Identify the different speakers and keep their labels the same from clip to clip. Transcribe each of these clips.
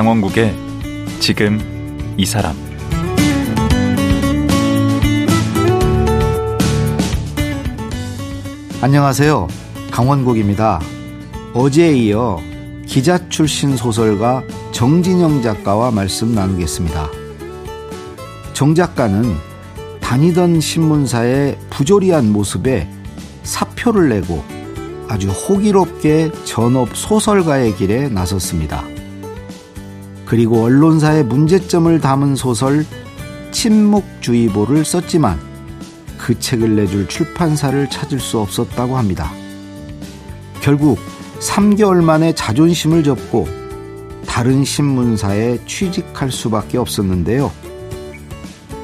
Speaker 1: 강원국의 지금 이 사람
Speaker 2: 안녕하세요. 강원국입니다. 어제에 이어 기자 출신 소설가 정진영 작가와 말씀 나누겠습니다. 정 작가는 다니던 신문사의 부조리한 모습에 사표를 내고 아주 호기롭게 전업 소설가의 길에 나섰습니다. 그리고 언론사의 문제점을 담은 소설 침묵주의보를 썼지만 그 책을 내줄 출판사를 찾을 수 없었다고 합니다. 결국 3개월 만에 자존심을 접고 다른 신문사에 취직할 수밖에 없었는데요.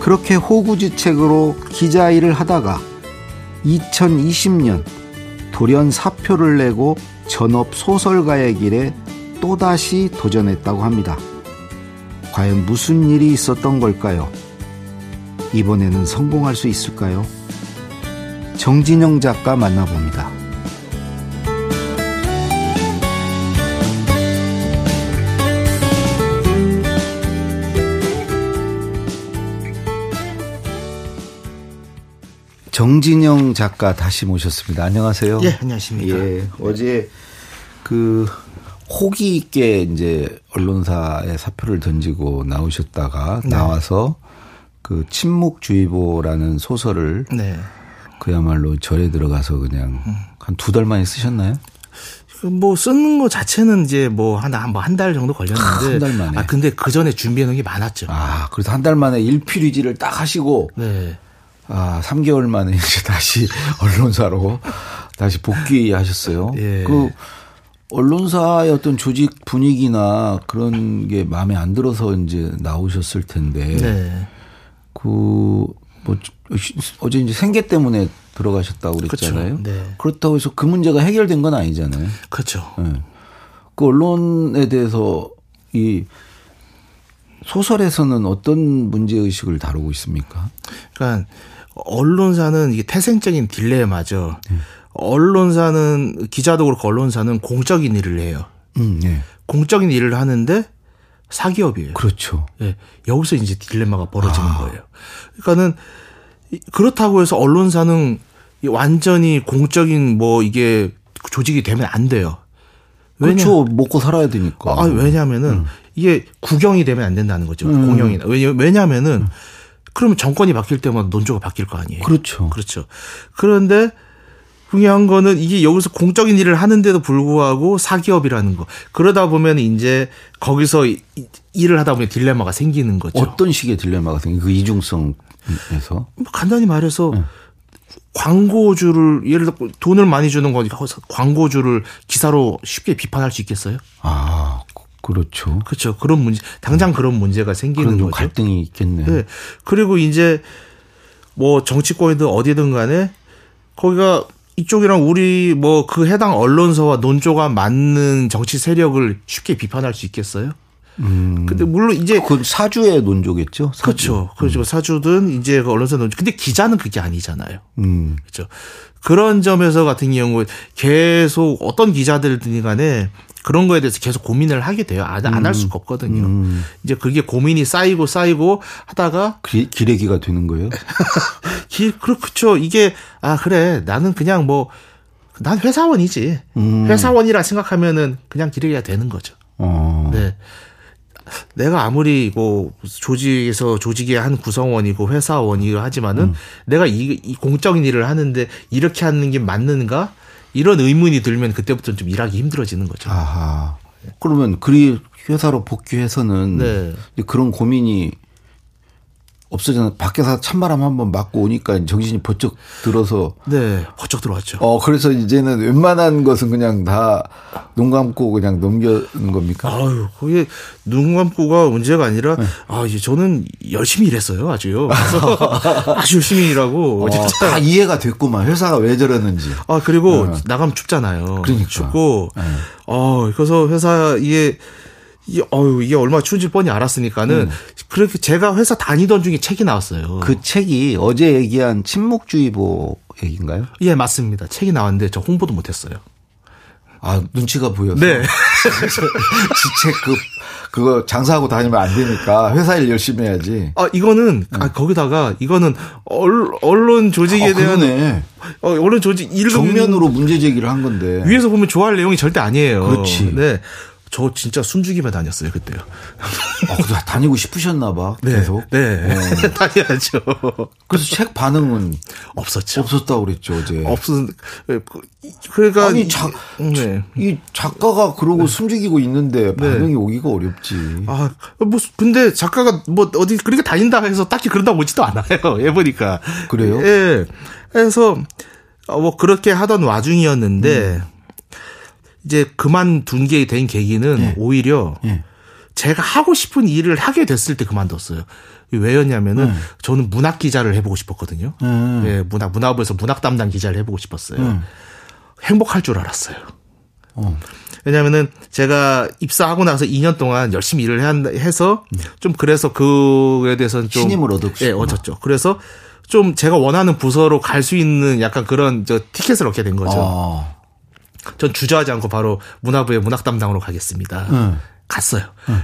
Speaker 2: 그렇게 호구지책으로 기자 일을 하다가 2020년 돌연 사표를 내고 전업 소설가의 길에 또다시 도전했다고 합니다. 과연 무슨 일이 있었던 걸까요? 이번에는 성공할 수 있을까요? 정진영 작가 만나봅니다. 정진영 작가 다시 모셨습니다. 안녕하세요.
Speaker 3: 예, 안녕하십니까.
Speaker 2: 예, 어제 그 호기 있게 이제 언론사에 사표를 던지고 나오셨다가 네. 나와서 그 침묵주의보라는 소설을 네. 그야말로 절에 들어가서 그냥 음. 한두 달 만에 쓰셨나요?
Speaker 3: 그뭐 쓰는 거 자체는 이제 뭐 한한뭐한 달 정도 걸렸는데 아,
Speaker 2: 한달 만에.
Speaker 3: 아 근데 그 전에 준비해 놓은 게 많았죠.
Speaker 2: 아 그래서 한 달 만에 일필위지를 딱 하시고 네. 아 3개월 만에 이제 다시 언론사로 다시 복귀하셨어요. 예. 그 언론사의 어떤 조직 분위기나 그런 게 마음에 안 들어서 이제 나오셨을 텐데 네. 그뭐 어제 이제 생계 때문에 들어가셨다고 그랬잖아요. 그렇죠. 네. 그렇다고 해서 그 문제가 해결된 건 아니잖아요.
Speaker 3: 그렇죠.
Speaker 2: 네. 그 언론에 대해서 이 소설에서는 어떤 문제 의식을 다루고 있습니까?
Speaker 3: 그러니까 언론사는 이게 태생적인 딜레마죠. 네. 언론사는 기자도 그렇고 언론사는 공적인 일을 해요. 음, 네. 공적인 일을 하는데 사기업이에요.
Speaker 2: 그렇죠.
Speaker 3: 예. 여기서 이제 딜레마가 벌어지는 아. 거예요. 그러니까는 그렇다고 해서 언론사는 완전히 공적인 뭐 이게 조직이 되면 안 돼요.
Speaker 2: 왜냐? 그렇죠. 먹고 살아야 되니까.
Speaker 3: 아, 왜냐면은 음. 이게 국영이 되면 안 된다는 거죠. 음. 공영이. 왜냐, 왜냐면은 음. 그러면 정권이 바뀔 때마다 논조가 바뀔 거 아니에요.
Speaker 2: 그렇죠.
Speaker 3: 그렇죠. 그런데 중요한 거는 이게 여기서 공적인 일을 하는데도 불구하고 사기업이라는 거. 그러다 보면 이제 거기서 일을 하다 보면 딜레마가 생기는 거죠.
Speaker 2: 어떤 식의 딜레마가 생기? 그 이중성에서? 뭐
Speaker 3: 간단히 말해서 네. 광고주를 예를 들어 돈을 많이 주는 거니까 광고주를 기사로 쉽게 비판할 수 있겠어요?
Speaker 2: 아, 그렇죠.
Speaker 3: 그렇죠. 그런 문제, 당장 그런 문제가 생기는 거죠.
Speaker 2: 갈등이 있겠네요. 네.
Speaker 3: 그리고 이제 뭐 정치권이든 어디든 간에 거기가 이쪽이랑 우리 뭐 그 해당 언론사와 논조가 맞는 정치 세력을 쉽게 비판할 수 있겠어요? 음. 근데 물론 이제
Speaker 2: 그 사주의 논조겠죠.
Speaker 3: 사주. 그렇죠. 그렇죠. 음. 사주든 이제 그 언론사 논조. 근데 기자는 그게 아니잖아요. 음. 그렇죠. 그런 점에서 같은 경우 계속 어떤 기자들든 간에 그런 거에 대해서 계속 고민을 하게 돼요. 안할 안 음. 수가 없거든요. 음. 이제 그게 고민이 쌓이고 쌓이고 하다가
Speaker 2: 기, 기레기가 되는 거예요?
Speaker 3: 기, 그렇죠. 이게 아 그래 나는 그냥 뭐 난 회사원이지. 음. 회사원이라 생각하면은 그냥 기레기가 되는 거죠. 어. 네. 내가 아무리 뭐 조직에서 조직의 한 구성원이고 회사원이고 하지만은 음. 내가 이, 이 공적인 일을 하는데 이렇게 하는 게 맞는가? 이런 의문이 들면 그때부터는 좀 일하기 힘들어지는 거죠.
Speaker 2: 아하. 그러면 그리 회사로 복귀해서는 네. 그런 고민이 없어졌나 밖에서 찬바람 한번 맞고 오니까 정신이 번쩍 들어서
Speaker 3: 네 번쩍 들어왔죠.
Speaker 2: 어 그래서 이제는 웬만한 것은 그냥 다 눈 감고 그냥 넘겨는 겁니까?
Speaker 3: 아유 그게 눈 감고가 문제가 아니라 네. 아 이제 저는 열심히 일했어요 아주요. 아주 열심히 일하고
Speaker 2: 어, 다 이해가 됐구만 회사가 왜 저러는지.
Speaker 3: 아 그리고 네. 나가면 춥잖아요.
Speaker 2: 그러니까.
Speaker 3: 춥고 네. 어 그래서 회사 이게 이 어유 이게 얼마나 추운지 뻔히 알았으니까는 음. 그렇게 제가 회사 다니던 중에 책이 나왔어요.
Speaker 2: 그 책이 어제 얘기한 침묵주의보 얘기인가요?
Speaker 3: 예, 맞습니다. 책이 나왔는데 저 홍보도 못 했어요.
Speaker 2: 아, 눈치가 보여서.
Speaker 3: 네.
Speaker 2: 지체급 그거 장사하고 다니면 안 되니까 회사 일 열심히 해야지.
Speaker 3: 아 이거는 아, 네. 아 거기다가 이거는 얼, 언론 조직에 아, 대한 어, 언론 조직
Speaker 2: 일 정면으로 문제 제기를 한 건데
Speaker 3: 위에서 보면 좋아할 내용이 절대 아니에요.
Speaker 2: 그렇지.
Speaker 3: 네. 저 진짜 숨죽이며 다녔어요 그때요.
Speaker 2: 아, 다니고 싶으셨나 봐. 네. 계속.
Speaker 3: 네. 네. 다녀야죠.
Speaker 2: 그래서 책 반응은
Speaker 3: 없었죠.
Speaker 2: 없었다고 그랬죠 어제.
Speaker 3: 없은. 그러니까
Speaker 2: 아니 자, 네. 이 작가가 그러고 네. 숨죽이고 있는데 네. 반응이 네. 오기가 어렵지.
Speaker 3: 아, 뭐 근데 작가가 뭐 어디 그렇게 다닌다 해서 딱히 그런다 오지도 않아요. 해 보니까.
Speaker 2: 그래요?
Speaker 3: 예. 그래서 어, 뭐 그렇게 하던 와중이었는데. 음. 이제 그만둔 게 된 계기는 네. 오히려 네. 제가 하고 싶은 일을 하게 됐을 때 그만뒀어요. 왜였냐면은 네. 저는 문학 기자를 해보고 싶었거든요. 네. 예, 문학 문화부에서 문학 담당 기자를 해보고 싶었어요. 네. 행복할 줄 알았어요. 어. 왜냐면은 제가 입사하고 나서 2년 동안 열심히 일을 해서 좀 그래서 그에 대해서는 좀
Speaker 2: 신임을 얻었죠.
Speaker 3: 예, 얻었죠. 그래서 좀 제가 원하는 부서로 갈 수 있는 약간 그런 저 티켓을 얻게 된 거죠. 어. 전 주저하지 않고 바로 문화부의 문학 담당으로 가겠습니다. 음. 갔어요. 음.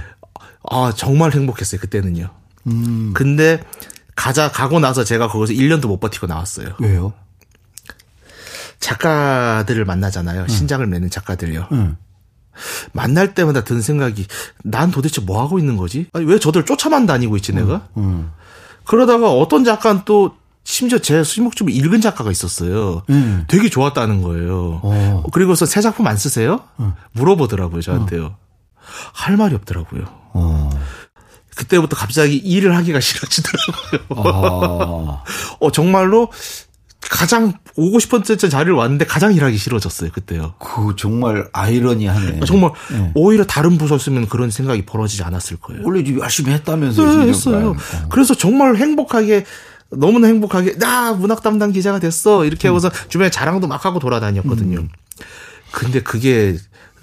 Speaker 3: 아, 정말 행복했어요. 그때는요. 음. 근데 가자 가고 나서 제가 거기서 1년도 못 버티고 나왔어요.
Speaker 2: 왜요?
Speaker 3: 작가들을 만나잖아요. 신작을 내는 작가들요. 만날 때마다 든 생각이 난 도대체 뭐 하고 있는 거지? 아니, 왜 저들 쫓아만 다니고 있지 내가? 그러다가 어떤 작가는 또 심지어 제 수목집을 읽은 작가가 있었어요. 음. 되게 좋았다는 거예요. 어. 그리고서 새 작품 안 쓰세요? 어. 물어보더라고요, 저한테요. 어. 할 말이 없더라고요. 어. 그때부터 갑자기 일을 하기가 싫어지더라고요. 아. 어, 정말로 가장 오고 싶었던 자리를 왔는데 가장 일하기 싫어졌어요, 그때요.
Speaker 2: 그 정말 아이러니하네.
Speaker 3: 정말 네. 오히려 다른 부서였으면 그런 생각이 벌어지지 않았을 거예요.
Speaker 2: 원래 열심히 했다면서요.
Speaker 3: 네, 했어요. 어. 그래서 정말 행복하게 너무나 행복하게 나 문학 담당 기자가 됐어 이렇게 하고서 음. 주변에 자랑도 막 하고 돌아다녔거든요. 음. 근데 그게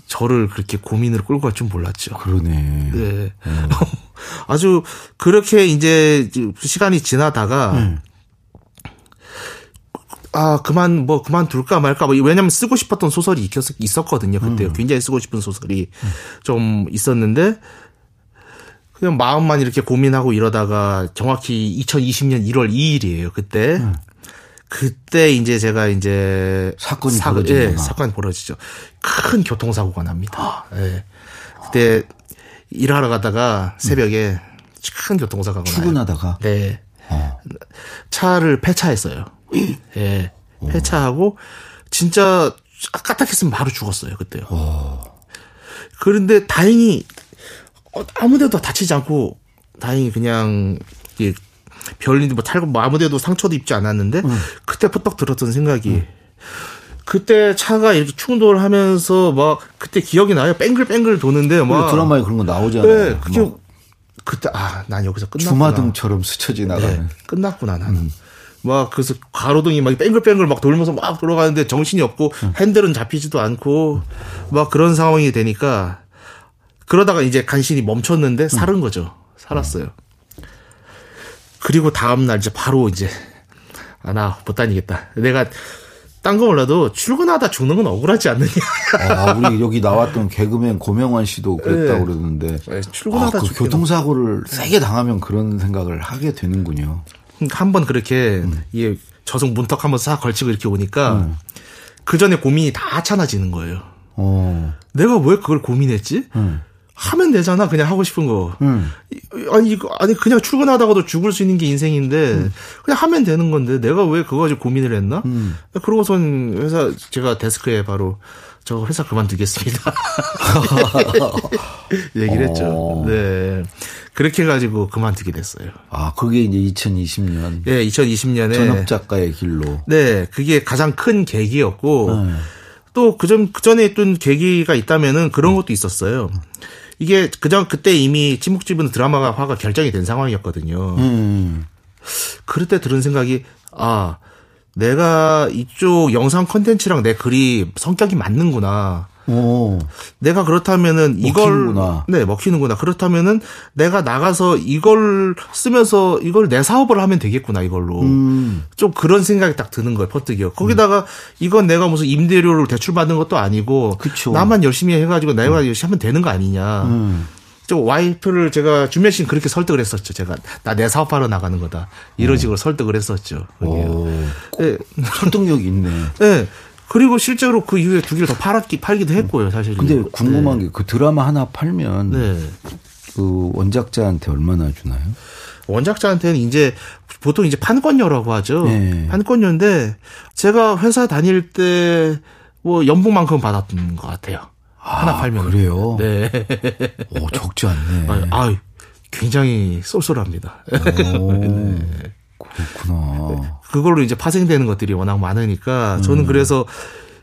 Speaker 3: 저를 그렇게 고민을 끌고 갈 줄 몰랐죠.
Speaker 2: 그러네.
Speaker 3: 네. 음. 아주 그렇게 이제 시간이 지나다가 음. 아 그만 뭐 그만 둘까 말까 뭐 왜냐면 쓰고 싶었던 소설이 있었거든요 그때 음. 굉장히 쓰고 싶은 소설이 음. 좀 있었는데 그냥 마음만 이렇게 고민하고 이러다가 정확히 2020년 1월 2일이에요. 그때. 음. 그때 이제 제가 이제
Speaker 2: 사건이 사, 벌어지죠. 예,
Speaker 3: 사건이 벌어지죠. 큰 교통사고가 납니다. 예. 그때 일하러 가다가 새벽에 음. 큰 교통사고가
Speaker 2: 출근하다가
Speaker 3: 나요. 네. 어. 차를 폐차했어요. 예. 폐차하고 진짜 까딱했으면 바로 죽었어요, 그때요. 어. 그런데 다행히 어, 아무데도 다치지 않고 다행히 그냥 이 별일도 뭐 탈고 뭐 아무데도 상처도 입지 않았는데 음. 그때 퍼떡 들었던 생각이 음. 그때 차가 이렇게 충돌하면서 막 그때 기억이 나요. 뺑글뺑글 도는데 막
Speaker 2: 드라마에 그런 거 나오잖아요. 네,
Speaker 3: 그게 뭐. 그때 아 난 여기서 끝났구나.
Speaker 2: 주마등처럼 스쳐 지나가는. 네,
Speaker 3: 끝났구나 나는. 음. 막 그래서 가로등이 막 뺑글뺑글 막 돌면서 막 돌아가는데 정신이 없고 음. 핸들은 잡히지도 않고 막 그런 상황이 되니까 그러다가 이제 간신히 멈췄는데 살은 음. 거죠. 살았어요. 그리고 다음날 이제 바로 이제 아 나 못 다니겠다. 내가 딴거 몰라도 출근하다 죽는 건 억울하지 않느냐.
Speaker 2: 아, 우리 여기 나왔던 개그맨 고명환 씨도 그랬다고 네. 그러는데. 네,
Speaker 3: 출근하다 아,
Speaker 2: 그 교통사고를 세게 당하면 그런 생각을 하게 되는군요.
Speaker 3: 한 번 그렇게 음. 이 저승 문턱 한번 싹 걸치고 이렇게 오니까 음. 그 전에 고민이 다 하찮아지는 거예요. 어. 내가 왜 그걸 고민했지? 음. 하면 되잖아 그냥 하고 싶은 거. 음. 아니 이거 아니 그냥 출근하다가도 죽을 수 있는 게 인생인데 음. 그냥 하면 되는 건데 내가 왜 그거 가지고 고민을 했나? 음. 그러고선 회사 제가 데스크에 바로 저 회사 그만두겠습니다. 얘기를 했죠. 어. 네. 그렇게 해가지고 그만두게 됐어요.
Speaker 2: 아, 그게 이제 2020년.
Speaker 3: 네, 2020년에.
Speaker 2: 전업 작가의 길로.
Speaker 3: 네, 그게 가장 큰 계기였고, 네. 또 그전, 그전에 있던 계기가 있다면은 그런 것도 있었어요. 이게 그전 그때 이미 침묵집은 드라마가 화가 결정이 된 상황이었거든요. 음. 그럴 때 들은 생각이 아 내가 이쪽 영상 컨텐츠랑 내 글이 성격이 맞는구나. 오. 내가 그렇다면은 이걸 먹히는구나. 네 먹히는구나. 그렇다면은 내가 나가서 이걸 쓰면서 이걸 내 사업을 하면 되겠구나 이걸로 음. 좀 그런 생각이 딱 드는 거예요 퍼뜩이요. 거기다가 음. 이건 내가 무슨 임대료를 대출 받는 것도 아니고 그쵸. 나만 열심히 해가지고 내가 음. 열심히 하면 되는 거 아니냐. 음. 저 와이프를 제가 준면 씨는 그렇게 설득을 했었죠. 제가 나 내 사업하러 나가는 거다. 이런 어. 식으로 설득을 했었죠.
Speaker 2: 네. 설득력이 있네.
Speaker 3: 네. 그리고 실제로 그 이후에 두 개를 더 팔았기 팔기도 했고요, 사실.
Speaker 2: 근데 궁금한 네. 게그 드라마 하나 팔면 네. 그 원작자한테 얼마나 주나요?
Speaker 3: 원작자한테는 이제 보통 이제 판권료라고 하죠. 네. 판권료인데 제가 회사 다닐 때 뭐 연봉만큼 받았던 것 같아요. 하나 아, 팔면
Speaker 2: 그래요.
Speaker 3: 네.
Speaker 2: 오 적지 않네.
Speaker 3: 아, 아 굉장히 쏠쏠합니다. 오,
Speaker 2: 네. 그렇구나.
Speaker 3: 그걸로 이제 파생되는 것들이 워낙 많으니까 저는 음. 그래서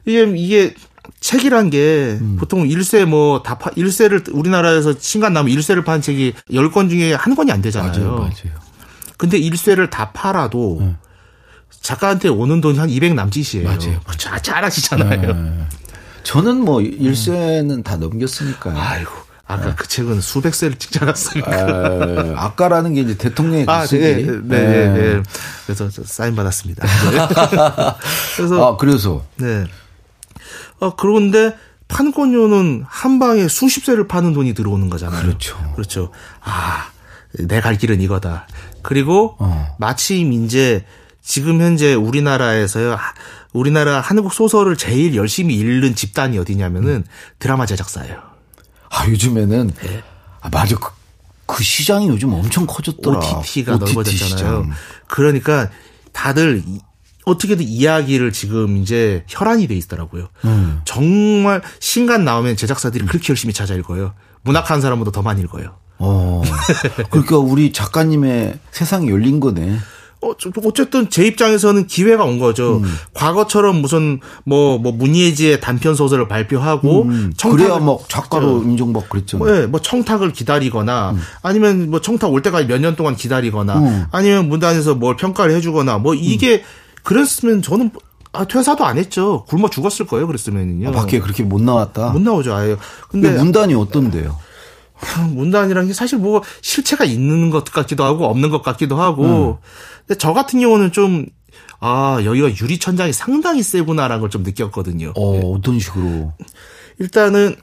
Speaker 3: 이게 이게 책이란 게 음. 보통 일세 뭐다 파, 일세를 우리나라에서 신간 나면 일세를 파는 책이 10권 중에 한 권이 안 되잖아요.
Speaker 2: 맞아요. 맞아요.
Speaker 3: 근데 일세를 다 팔아도 네. 작가한테 오는 돈이 한 200 남짓이에요.
Speaker 2: 맞아요.
Speaker 3: 잘, 잘 아시잖아요. 네.
Speaker 2: 저는 뭐 일세는 음. 다 넘겼으니까.
Speaker 3: 아이고. 아까 네. 그 책은 수백 세를 찍지 않았습니까?
Speaker 2: 아, 아까라는 게 이제 대통령의 아, 그 네,
Speaker 3: 네, 네, 네, 그래서 사인 받았습니다.
Speaker 2: 그래서 아, 그래서
Speaker 3: 네. 어, 그런데 판권료는 한 방에 수십 세를 파는 돈이 들어오는 거잖아요.
Speaker 2: 그렇죠.
Speaker 3: 그렇죠. 아, 내 갈 길은 이거다. 그리고 어. 마침 이제 지금 현재 우리나라에서요. 우리나라 한국 소설을 제일 열심히 읽는 집단이 어디냐면은 음. 드라마 제작사예요.
Speaker 2: 아, 요즘에는 네. 아, 맞아. 그, 그 시장이 요즘 엄청 커졌더라.
Speaker 3: OTT가 OTT 넓어졌잖아요. 시장. 그러니까 다들 어떻게든 이야기를 지금 이제 혈안이 돼 있더라고요. 음. 정말 신간 나오면 제작사들이 음. 그렇게 열심히 찾아 읽어요. 문학하는 사람보다 더 많이 읽어요.
Speaker 2: 어. 그러니까 우리 작가님의 세상이 열린 거네.
Speaker 3: 어, 어쨌든 제 입장에서는 기회가 온 거죠. 음. 과거처럼 무슨 뭐, 뭐 문예지의 단편 소설을 발표하고
Speaker 2: 음. 그래야 뭐 작가로 인정받고 그랬죠.
Speaker 3: 네, 뭐 청탁을 기다리거나 음. 아니면 뭐 청탁 올 때까지 몇 년 동안 기다리거나 음. 아니면 문단에서 뭘 평가를 해주거나 뭐 이게 음. 그랬으면 저는 아, 퇴사도 안 했죠. 굶어 죽었을 거예요. 그랬으면요.
Speaker 2: 아, 밖에 그렇게 못 나왔다.
Speaker 3: 못 나오죠. 아예. 근데
Speaker 2: 문단이 어떤데요?
Speaker 3: 문단이라는 게 사실 뭐 실체가 있는 것 같기도 하고 없는 것 같기도 하고. 음. 근데 저 같은 경우는 좀 아, 여기가 유리 천장이 상당히 세구나라는 걸 좀 느꼈거든요.
Speaker 2: 어, 네. 어떤 식으로?
Speaker 3: 일단은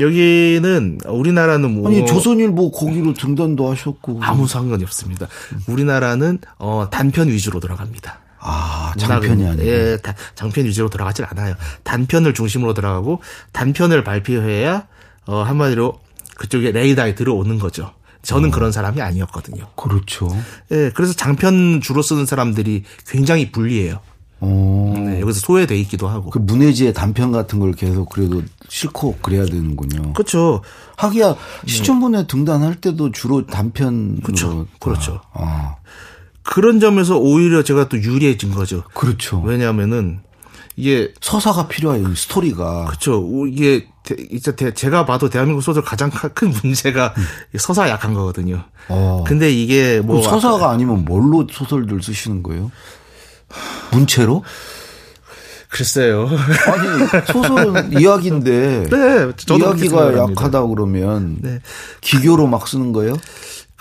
Speaker 3: 여기는 우리나라는 뭐
Speaker 2: 아니 조선일보 거기로 등단도 하셨고
Speaker 3: 아무 상관이 없습니다. 우리나라는 어 단편 위주로 들어갑니다.
Speaker 2: 아, 장편이 아니고. 예,
Speaker 3: 장편 위주로 들어가질 않아요. 단편을 중심으로 들어가고 단편을 발표해야 어 한마디로 그쪽에 레이더에 들어오는 거죠. 저는 어. 그런 사람이 아니었거든요.
Speaker 2: 그렇죠.
Speaker 3: 예, 그래서 장편 주로 쓰는 사람들이 굉장히 불리해요. 어. 네, 여기서 소외돼 있기도 하고.
Speaker 2: 그 문해지의 단편 같은 걸 계속 그래도 싫고 그래야 되는군요.
Speaker 3: 그렇죠.
Speaker 2: 하기야 시청분에 네. 등단할 때도 주로 단편
Speaker 3: 그렇죠. 그렇죠. 아. 그런 점에서 오히려 제가 또 유리해진 거죠.
Speaker 2: 그렇죠.
Speaker 3: 왜냐하면은 이게
Speaker 2: 서사가 필요해요. 스토리가.
Speaker 3: 그렇죠. 이게 이제 제가 봐도 대한민국 소설 가장 큰 문제가 음. 서사 약한 거거든요. 어. 근데 이게 뭐
Speaker 2: 서사가 아니면 뭘로 소설들 쓰시는 거예요? 문체로?
Speaker 3: 글쎄요.
Speaker 2: 아니 소설은 이야기인데 네, 이야기가 약하다 그러면 네. 기교로 막 쓰는 거예요?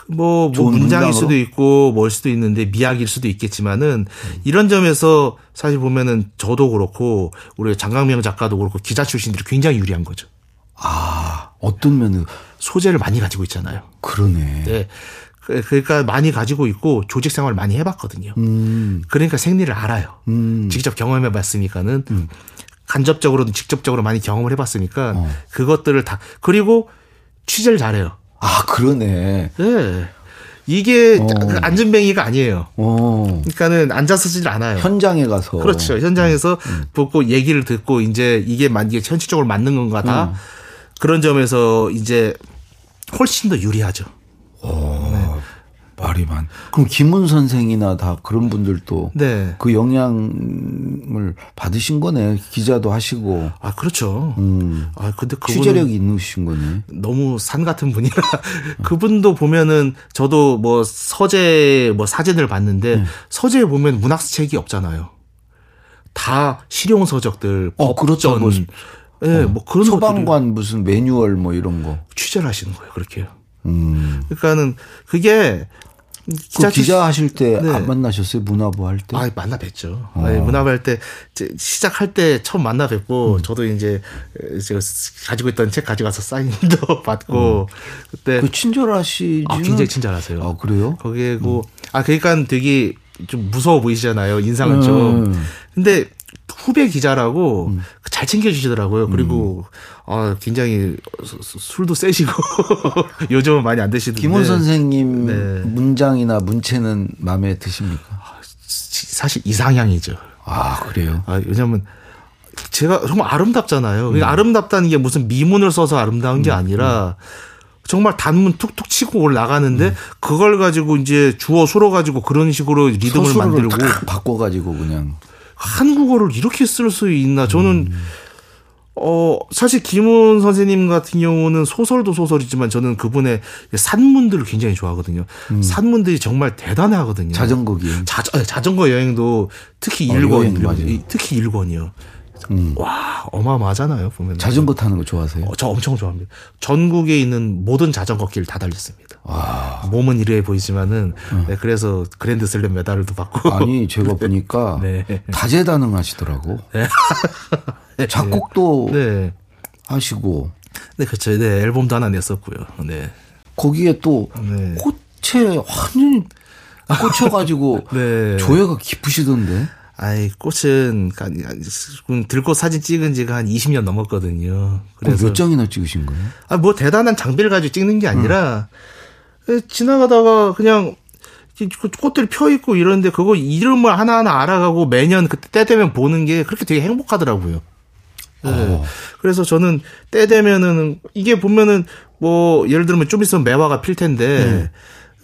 Speaker 3: 뭐, 뭐 문장일 문장으로? 수도 있고 뭘 수도 있는데 미학일 수도 있겠지만은 음. 이런 점에서 사실 보면은 저도 그렇고 우리 장강명 작가도 그렇고 기자 출신들이 굉장히 유리한 거죠.
Speaker 2: 아 어떤 면은
Speaker 3: 소재를 많이 가지고 있잖아요.
Speaker 2: 그러네.
Speaker 3: 네. 그, 그러니까 많이 가지고 있고 조직 생활을 많이 해봤거든요. 음. 그러니까 생리를 알아요. 음. 직접 경험해봤으니까는 음. 간접적으로든 직접적으로 많이 경험을 해봤으니까 어. 그것들을 다 그리고 취재를 잘해요.
Speaker 2: 아, 그러네.
Speaker 3: 네. 이게 어. 안전뱅이가 아니에요. 어. 그러니까는 앉아서 쓰질 않아요.
Speaker 2: 현장에 가서.
Speaker 3: 그렇죠. 현장에서 음. 음. 보고 얘기를 듣고 이제 이게 만 이게 현실적으로 맞는 건가 다. 음. 그런 점에서 이제 훨씬 더 유리하죠.
Speaker 2: 말이 많. 그럼 김문 선생이나 다 그런 분들도 네. 그 영향을 받으신 거네. 기자도 하시고.
Speaker 3: 아 그렇죠. 음. 아 근데
Speaker 2: 취재력이 있으신 거네.
Speaker 3: 너무 산 같은 분이라 그분도 보면은 저도 뭐 서재 뭐 사진을 봤는데 네. 서재에 보면 문학 책이 없잖아요. 다 실용 서적들,
Speaker 2: 어, 그렇죠. 뭐,
Speaker 3: 예, 네, 어, 뭐 그런
Speaker 2: 소방관 무슨 매뉴얼 뭐 이런 거
Speaker 3: 취재를 하시는 거예요. 그렇게요. 음. 그러니까는 그게
Speaker 2: 그 기자 하실 때안 네. 만나셨어요? 문화부 할 때?
Speaker 3: 아, 만나 뵀죠. 어. 네, 문화부 할 때, 시작할 때 처음 만나 뵙고, 음. 저도 이제, 제가 가지고 있던 책 가져가서 사인도 받고, 음. 그때.
Speaker 2: 그 친절하시지?
Speaker 3: 아, 굉장히 친절하세요.
Speaker 2: 아, 그래요?
Speaker 3: 거기에, 음. 아, 그러니까 되게 좀 무서워 보이시잖아요. 인상은 좀. 음. 근데, 후배 기자라고 음. 잘 챙겨주시더라고요. 그리고 음. 아 굉장히 술도 세시고 요즘은 많이 안 드시던데.
Speaker 2: 김원 선생님 네. 문장이나 문체는 마음에 드십니까? 아,
Speaker 3: 사실 이상향이죠.
Speaker 2: 아 그래요?
Speaker 3: 아 왜냐면 제가 정말 아름답잖아요. 음. 아름답다는 게 무슨 미문을 써서 아름다운 게 음. 아니라. 정말 단문 툭툭 치고 올라가는데 음. 그걸 가지고 이제 주어 수로 가지고 그런 식으로 리듬을 만들고
Speaker 2: 바꿔 가지고 그냥
Speaker 3: 한국어를 이렇게 쓸 수 있나? 저는 음. 어 사실 김훈 선생님 같은 경우는 소설도 소설이지만 저는 그분의 산문들을 굉장히 좋아하거든요. 음. 산문들이 정말 대단하거든요.
Speaker 2: 자전거 기행.
Speaker 3: 자, 자전거 여행도 특히 어, 일권 특히 일권이요. 음. 와 어마어마하잖아요 보면
Speaker 2: 자전거 타는 거 좋아하세요?
Speaker 3: 어, 저 엄청 좋아합니다. 전국에 있는 모든 자전거 길 다 달렸습니다. 와. 몸은 이래 보이지만은 어. 네, 그래서 그랜드슬램 메달도 받고
Speaker 2: 아니 제가 보니까 네. 다재다능하시더라고. 네. 작곡도 네. 하시고.
Speaker 3: 네 그렇죠. 네 앨범도 하나 냈었고요. 네.
Speaker 2: 거기에 또 네. 꽃에 완전히 꽂혀가지고 네. 조예가 깊으시던데.
Speaker 3: 아이 꽃은 들꽃 사진 찍은 지가 한 20년 넘었거든요.
Speaker 2: 그래서 몇 장이나 찍으신 거예요?
Speaker 3: 아뭐 대단한 장비를 가지고 찍는 게 아니라 응. 지나가다가 그냥 꽃들이 펴 있고 이러는데 그거 이름을 하나하나 알아가고 매년 그때 때 되면 보는 게 그렇게 되게 행복하더라고요. 네. 어. 그래서 저는 때 되면은 이게 보면은 뭐 예를 들면 좀 있으면 매화가 필 텐데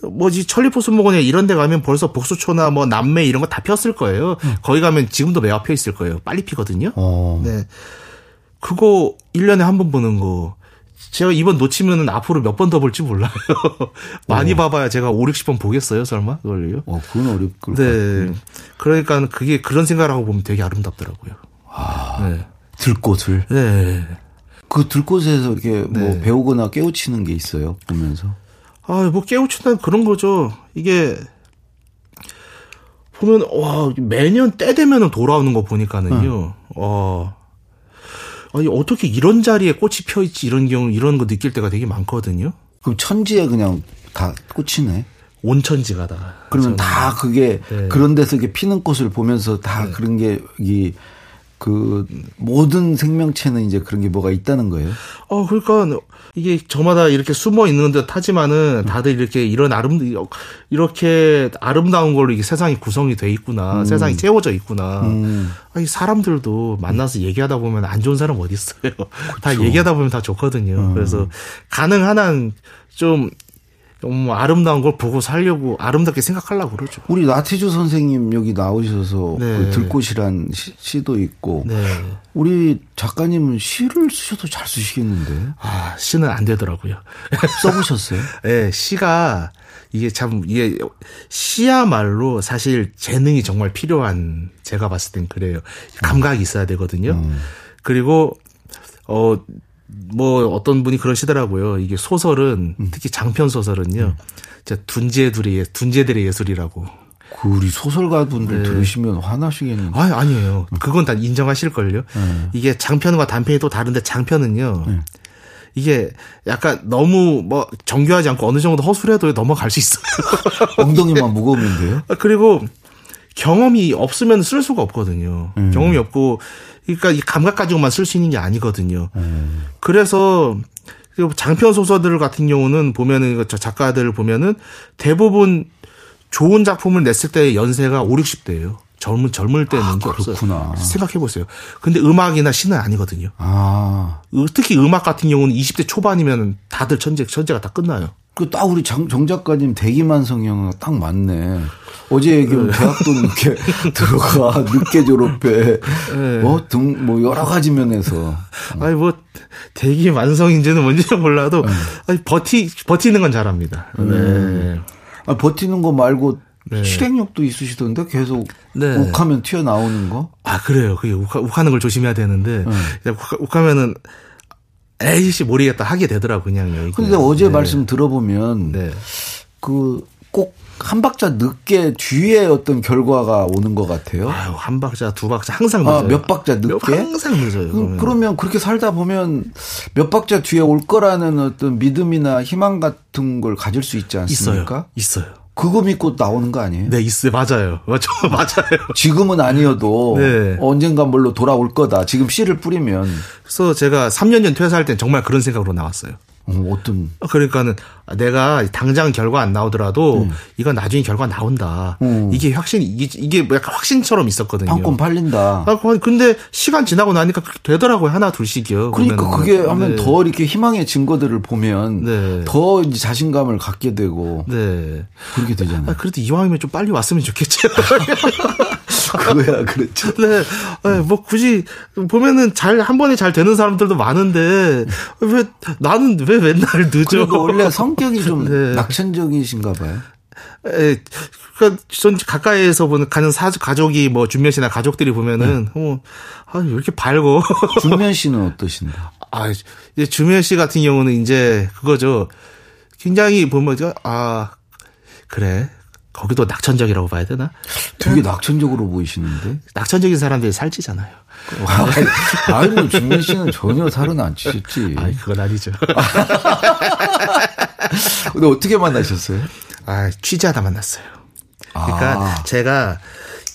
Speaker 3: 네. 뭐지 천리포수목원에 이런 데 가면 벌써 복수초나 뭐 남매 이런 거 다 폈을 거예요. 음. 거기 가면 지금도 매화 펴 있을 거예요. 빨리 피거든요. 어. 네. 그거 1년에 한 번 보는 거. 제가 이번 놓치면은 앞으로 몇 번 더 볼지 몰라요. 많이 어. 봐봐야 제가 5, 60번 보겠어요, 설마? 그걸요?
Speaker 2: 어, 그건 어렵, 그
Speaker 3: 네. 그러니까 그게 그런 생각을 하고 보면 되게 아름답더라고요.
Speaker 2: 아. 네. 들꽃을?
Speaker 3: 네.
Speaker 2: 그 들꽃에서 이렇게 뭐 네. 배우거나 깨우치는 게 있어요, 보면서?
Speaker 3: 아, 뭐 깨우친다는 그런 거죠. 이게 보면 와 매년 때 되면은 돌아오는 거 보니까는요. 응. 어. 아니 어떻게 이런 자리에 꽃이 펴 있지 이런 경우 이런 거 느낄 때가 되게 많거든요.
Speaker 2: 그럼 천지에 그냥 다 꽃이네.
Speaker 3: 온천지가 다.
Speaker 2: 그러면 다 그게 네. 그런 데서 이게 피는 꽃을 보면서 다 네. 그런 게 이 그 모든 생명체는 이제 그런 게 뭐가 있다는 거예요.
Speaker 3: 어, 그러니까 이게 저마다 이렇게 숨어 있는 듯 하지만은 다들 이렇게 이런 아름 이렇게 아름다운 걸로 이게 세상이 구성이 돼 있구나. 음. 세상이 채워져 있구나. 음. 아니 사람들도 만나서 얘기하다 보면 안 좋은 사람 어디 있어요. 다 얘기하다 보면 다 좋거든요. 음. 그래서 가능한 한 좀 좀 아름다운 걸 보고 살려고 아름답게 생각하려고 그러죠.
Speaker 2: 우리 나태주 선생님 여기 나오셔서 네. 그 들꽃이란 시, 도 있고 네. 우리 작가님은 시를 쓰셔도 잘 쓰시겠는데.
Speaker 3: 아 시는 안 되더라고요.
Speaker 2: 써보셨어요?
Speaker 3: 네, 시가 이게 참 이게 시야말로 사실 재능이 정말 필요한 제가 봤을 땐 그래요. 감각이 있어야 되거든요. 음. 그리고 어 뭐 어떤 분이 그러시더라고요. 이게 소설은 음. 특히 장편 소설은요. 음. 둔재들의 둔재들의 예술이라고.
Speaker 2: 그 우리 소설가 분들 네. 들으시면 화나시겠는데.
Speaker 3: 아, 아니에요. 그건 다 인정하실 걸요. 네. 이게 장편과 단편이 또 다른데 장편은요. 네. 이게 약간 너무 뭐 정교하지 않고 어느 정도 허술해도 넘어갈 수 있어요.
Speaker 2: 엉덩이만 무거우면 돼요?
Speaker 3: 아, 그리고 경험이 없으면 쓸 수가 없거든요. 음. 경험이 없고 그러니까 이 감각 가지고만 쓸 수 있는 게 아니거든요. 음. 그래서 장편 소설들 같은 경우는 보면은 저 작가들 보면은 대부분 좋은 작품을 냈을 때 연세가 5, 60대예요. 젊은 젊을 때는 아, 게 없어요. 생각해 보세요. 근데 음악이나 시는 아니거든요. 아. 특히 음악 같은 경우는 20대 초반이면 다들 천재 천재가 다 끝나요.
Speaker 2: 그 딱 우리 정, 정 작가님 대기만 성형 딱 맞네. 어제 얘기한 네. 대학도 늦게 들어가 늦게 졸업해 네. 뭐등 뭐 여러 가지 면에서
Speaker 3: 아니 뭐 대기 완성인지는 뭔지는 몰라도 네. 아니 버티 버티는 건 잘합니다. 네.
Speaker 2: 아, 버티는 거 말고 네. 실행력도 있으시던데 계속 네. 욱하면 튀어나오는 거?
Speaker 3: 아 그래요. 그게 욱, 욱하는 걸 조심해야 되는데 네. 욱, 하 면은 에이씨 모르겠다 하게 되더라고 그냥요.
Speaker 2: 근데 어제 말씀 들어보면 네. 그꼭 한 박자 늦게 뒤에 어떤 결과가 오는 것 같아요.
Speaker 3: 아유, 한 박자, 두 박자 항상 늦어요. 아,
Speaker 2: 몇 박자 늦게?
Speaker 3: 항상 늦어요.
Speaker 2: 그, 그러면 그렇게 살다 보면 몇 박자 뒤에 올 거라는 어떤 믿음이나 희망 같은 걸 가질 수 있지 않습니까?
Speaker 3: 있어요. 있어요.
Speaker 2: 그거 믿고 나오는 거 아니에요?
Speaker 3: 네, 있어요. 맞아요. 맞죠. 맞아요.
Speaker 2: 지금은 아니어도 네. 언젠간 뭘로 돌아올 거다. 지금 씨를 뿌리면.
Speaker 3: 그래서 제가 3년 전 퇴사할 땐 정말 그런 생각으로 나왔어요.
Speaker 2: 어, 어떤?
Speaker 3: 그러니까는 내가 당장 결과 안 나오더라도 음. 이건 나중에 결과 나온다. 음. 이게 확신 이게 이게 뭐 약간 확신처럼 있었거든요.
Speaker 2: 판권 팔린다.
Speaker 3: 아, 근데 시간 지나고 나니까 그렇게 되더라고요. 하나 둘씩이요.
Speaker 2: 그러니까 그러면 그게 하면 네. 더 이렇게 희망의 증거들을 보면 네. 더 이제 자신감을 갖게 되고 네. 그렇게 되잖아요. 아,
Speaker 3: 그래도 이왕이면 좀 빨리 왔으면 좋겠죠.
Speaker 2: 그거야 그렇죠.
Speaker 3: 네. 네. 뭐 굳이 보면은 잘 한 번에 잘 되는 사람들도 많은데 왜 나는 왜 맨날 늦어?
Speaker 2: 원래 성 성격이 좀 네. 낙천적이신가 봐요.
Speaker 3: 에, 그러니까 전 가까이에서 보는 가는 사 가족이 뭐 준면 씨나 가족들이 보면은 네. 어, 아, 왜 이렇게 밝고.
Speaker 2: 준면 씨는 어떠신데?
Speaker 3: 아, 이제 준면 씨 같은 경우는 이제 그거죠. 굉장히 보면 아 그래 거기도 낙천적이라고 봐야 되나?
Speaker 2: 되게 낙천적으로 보이시는데?
Speaker 3: 낙천적인 사람들이 살찌잖아요.
Speaker 2: 뭐, 준면 씨는 전혀 살은 안 찌셨지.
Speaker 3: 아니, 그건 아니죠.
Speaker 2: 근데 어떻게 만나셨어요?
Speaker 3: 아, 취재하다 만났어요. 그러니까 아. 제가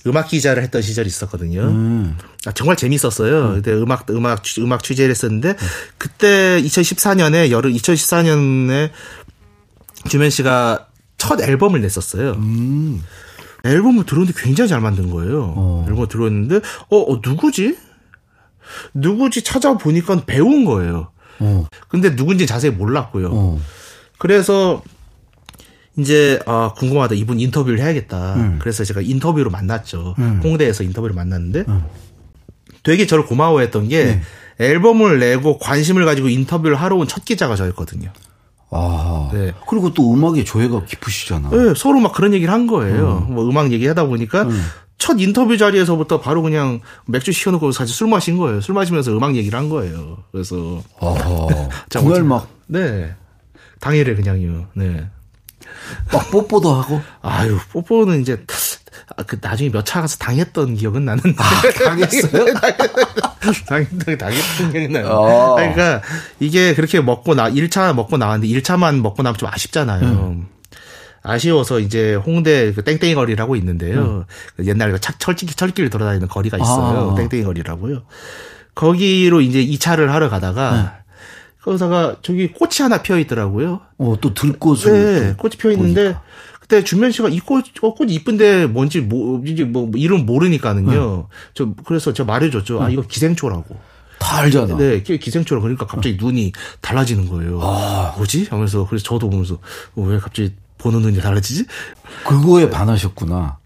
Speaker 3: 음악 기자를 했던 시절이 있었거든요. 음. 아, 정말 재밌었어요. 음. 근데 음악 음악 음악 취재를 했었는데 음. 그때 2014년에 여름 2014년에 주면 씨가 첫 앨범을 냈었어요. 음. 앨범을 들었는데 굉장히 잘 만든 거예요. 어. 앨범을 들었는데 어, 어 누구지? 누구지 찾아보니까 배운 거예요. 어. 근데 누군지 자세히 몰랐고요. 어. 그래서 이제 아 궁금하다 이분 인터뷰를 해야겠다. 음. 그래서 제가 인터뷰로 만났죠. 음. 홍대에서 인터뷰를 만났는데 음. 되게 저를 고마워했던 게 네. 앨범을 내고 관심을 가지고 인터뷰를 하러 온 첫 기자가 저였거든요.
Speaker 2: 아. 네. 그리고 또 음악에 조예가 깊으시잖아.
Speaker 3: 네, 서로 막 그런 얘기를 한 거예요. 음. 뭐 음악 얘기하다 보니까 음. 첫 인터뷰 자리에서부터 바로 그냥 맥주 시켜놓고 사실 술 마신 거예요. 술 마시면서 음악 얘기를 한 거예요. 그래서.
Speaker 2: 아. 그날 막.
Speaker 3: 네. 당일에 그냥요. 네.
Speaker 2: 막 뽀뽀도 하고.
Speaker 3: 아유, 뽀뽀는 이제 아, 그 나중에 몇 차 가서 당했던 기억은 나는데. 아,
Speaker 2: 당했어요?
Speaker 3: 당했던, 당했던 기억이 나요. 어. 그러니까 이게 그렇게 먹고 나, 1차 먹고 나왔는데 1차만 먹고 나면 좀 아쉽잖아요. 음. 아쉬워서 이제 홍대 그 땡땡이 거리라고 있는데요. 음. 옛날에 그 철, 철길, 철길 돌아다니는 거리가 있어요. 아. 땡땡이 거리라고요. 거기로 이제 2차를 하러 가다가 음. 거기다가 저기 꽃이 하나 피어 있더라고요.
Speaker 2: 어, 또 들꽃을.
Speaker 3: 네, 꽃이 피어 있는데 보니까. 그 때 준면 씨가 이 꽃, 어, 꽃이 이쁜데 뭔지 뭐, 이제 뭐, 이름 모르니까는요. 네. 저, 그래서 저 말해줬죠. 아, 이거 기생초라고.
Speaker 2: 다 알잖아.
Speaker 3: 네, 기생초라 그러니까 갑자기 눈이 달라지는 거예요. 아. 뭐지? 하면서 그래서 저도 보면서 어, 왜 갑자기 보는 눈이 달라지지?
Speaker 2: 그거에 반하셨구나.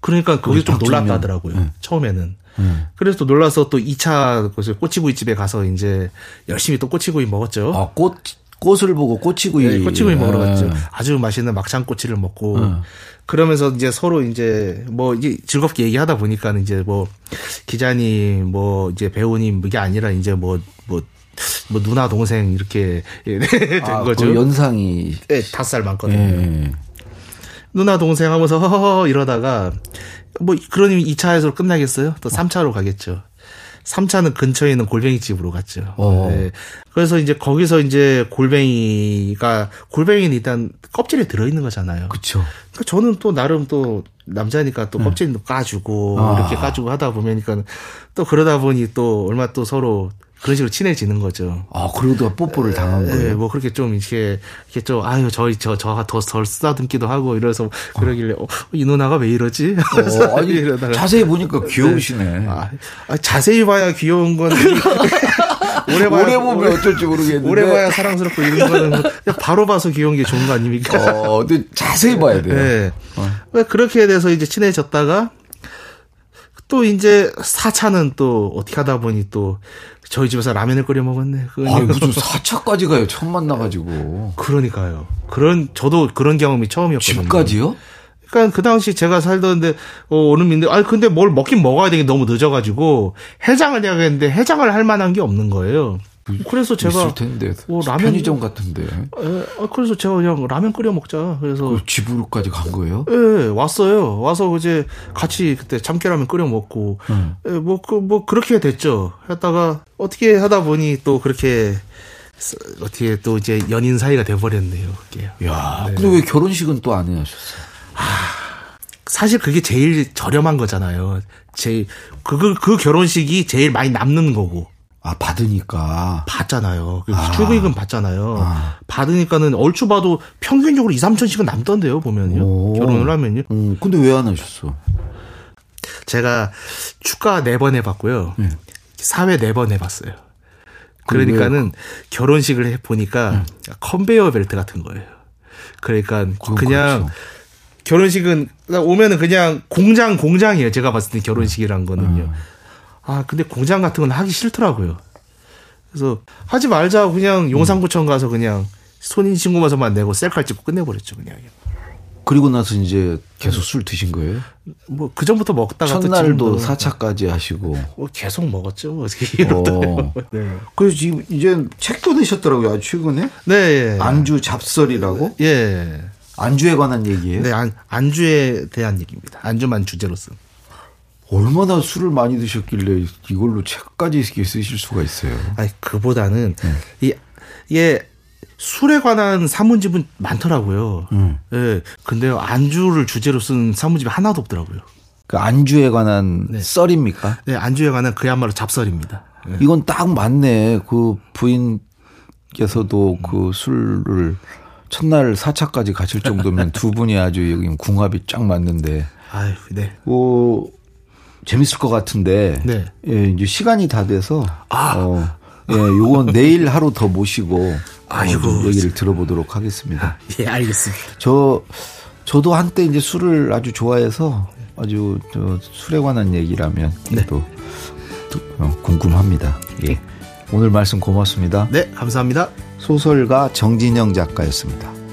Speaker 3: 그러니까 그게 좀 놀랐다 하더라고요. 네. 처음에는. 음. 그래서 또 놀라서 또 2차 꼬치구이 집에 가서 이제 열심히 또 꼬치구이 먹었죠.
Speaker 2: 아, 꽃, 꽃을 보고 꼬치구이. 네,
Speaker 3: 꼬치구이 먹으러 갔죠. 아주 맛있는 막창 꼬치를 먹고. 음. 그러면서 이제 서로 이제 뭐 이제 즐겁게 얘기하다 보니까는 이제 뭐 기자님 뭐 이제 배우님 이게 아니라 이제 뭐 뭐, 뭐 누나 동생 이렇게 된 아, 거죠.
Speaker 2: 그 연상이
Speaker 3: 네, 다섯 살 많거든요. 예. 누나 동생 하면서 허허허 이러다가 뭐 그러니 2차에서 끝나겠어요? 또 3차로 가겠죠. 3차는 근처에 있는 골뱅이 집으로 갔죠. 어. 네. 그래서 이제 거기서 이제 골뱅이가 골뱅이는 일단 껍질에 들어 있는 거잖아요.
Speaker 2: 그렇죠.
Speaker 3: 그러니까 저는 또 나름 또 남자니까 또 네. 껍질도 까주고 아. 이렇게 까주고 하다 보면니까 또 그러다 보니 또 얼마 또 서로 그런 식으로 친해지는 거죠.
Speaker 2: 아, 그러다 뽀뽀를 당한 거예요. 네,
Speaker 3: 뭐 그렇게 좀 이렇게 이렇게 좀 아유 저희 저 저가 더 덜 쓰다듬기도 하고 이래서 그러길래 어, 이 누나가 왜 이러지?
Speaker 2: 어, 아니, 자세히 보니까 귀여우시네. 네.
Speaker 3: 아, 아, 자세히 봐야 귀여운 건
Speaker 2: 오래 봐야 오래 보면 어쩔지 모르겠는데
Speaker 3: 오래 봐야 사랑스럽고 이런 거는 뭐 바로 봐서 귀여운 게 좋은 거 아닙니까?
Speaker 2: 어, 근데 자세히 봐야 돼요. 네.
Speaker 3: 어. 왜 그렇게 돼서 이제 친해졌다가 또 이제 4차는 또 어떻게 하다 보니 또 저희 집에서 라면을 끓여 먹었네.
Speaker 2: 아, 무슨 4차까지 가요. 처음 만나가지고.
Speaker 3: 그러니까요. 그런, 저도 그런 경험이 처음이었거든요.
Speaker 2: 집까지요?
Speaker 3: 그러니까 그 당시 제가 살던데, 어, 오는 민들, 아 근데 뭘 먹긴 먹어야 되게 너무 늦어가지고, 해장을 해야겠는데, 해장을 할 만한 게 없는 거예요. 그래서 제가
Speaker 2: 있을 텐데 뭐 라면 편의점 같은데.
Speaker 3: 에, 아, 그래서 제가 그냥 라면 끓여 먹자. 그래서 그
Speaker 2: 집으로까지 간 거예요?
Speaker 3: 예, 왔어요. 와서 이제 같이 그때 참깨라면 끓여 먹고 음. 예, 뭐그뭐 그, 뭐 그렇게 됐죠. 했다가 어떻게 하다 보니 또 그렇게 어떻게 또 이제 연인 사이가 돼 버렸네요. 그게.
Speaker 2: 야, 네. 근데 왜 결혼식은 또 안 해하셨어요? 아,
Speaker 3: 사실 그게 제일 저렴한 거잖아요. 제일 그, 그 결혼식이 제일 많이 남는 거고.
Speaker 2: 아, 받으니까.
Speaker 3: 받잖아요. 그 아. 출근익은 받잖아요. 아. 받으니까는 얼추 봐도 평균적으로 2, 3천씩은 남던데요, 보면요. 오. 결혼을 하면요.
Speaker 2: 음, 근데 왜 안 하셨어?
Speaker 3: 제가 축가 4번 해봤고요. 네. 사회 4번 해봤어요. 그러니까는 결혼식을 해 보니까 음. 컨베이어 벨트 같은 거예요. 그러니까 그냥 그렇죠. 결혼식은 오면은 그냥 공장 공장이에요. 제가 봤을 때 결혼식이란 거는요. 음. 아, 근데 공장 같은 건 하기 싫더라고요. 그래서 하지 말자 그냥 용산구청 가서 그냥 손인 신고서만 내고 셀카 찍고 끝내버렸죠 그냥.
Speaker 2: 그리고 나서 이제 계속 술 드신 거예요?
Speaker 3: 뭐 그 전부터 먹다가
Speaker 2: 첫날도 사차까지 하시고
Speaker 3: 뭐 계속 먹었죠. 뭐 어떻게 어.
Speaker 2: 네. 그래서 지금 이제 책도 내셨더라고요. 최근에.
Speaker 3: 네. 예.
Speaker 2: 안주 잡설이라고.
Speaker 3: 예.
Speaker 2: 안주에 관한 얘기예요?
Speaker 3: 네, 안, 안주에 대한 얘기입니다. 안주만 주제로 쓴.
Speaker 2: 얼마나 술을 많이 드셨길래 이걸로 책까지 쓰실 수가 있어요?
Speaker 3: 아니 그보다는 네. 이 예. 술에 관한 사문집은 많더라고요. 음. 예. 근데요, 안주를 주제로 쓴 사문집이 하나도 없더라고요.
Speaker 2: 그 안주에 관한 네. 썰입니까?
Speaker 3: 네, 안주에 관한 그야말로 잡설입니다.
Speaker 2: 네. 이건 딱 맞네. 그 부인께서도 음. 그 술을 첫날 사차까지 가실 정도면 두 분이 아주 여기 궁합이 쫙 맞는데.
Speaker 3: 아유, 네.
Speaker 2: 뭐 재밌을 것 같은데. 네. 예, 이제 시간이 다 돼서. 아. 어, 예, 요건 내일 하루 더 모시고 아이고 어, 얘기를 들어보도록 하겠습니다.
Speaker 3: 예, 알겠습니다.
Speaker 2: 저 저도 한때 이제 술을 아주 좋아해서 아주 저 술에 관한 얘기라면 네. 또, 또 어, 궁금합니다. 예. 오늘 말씀 고맙습니다.
Speaker 3: 네, 감사합니다.
Speaker 2: 소설가 정진영 작가였습니다.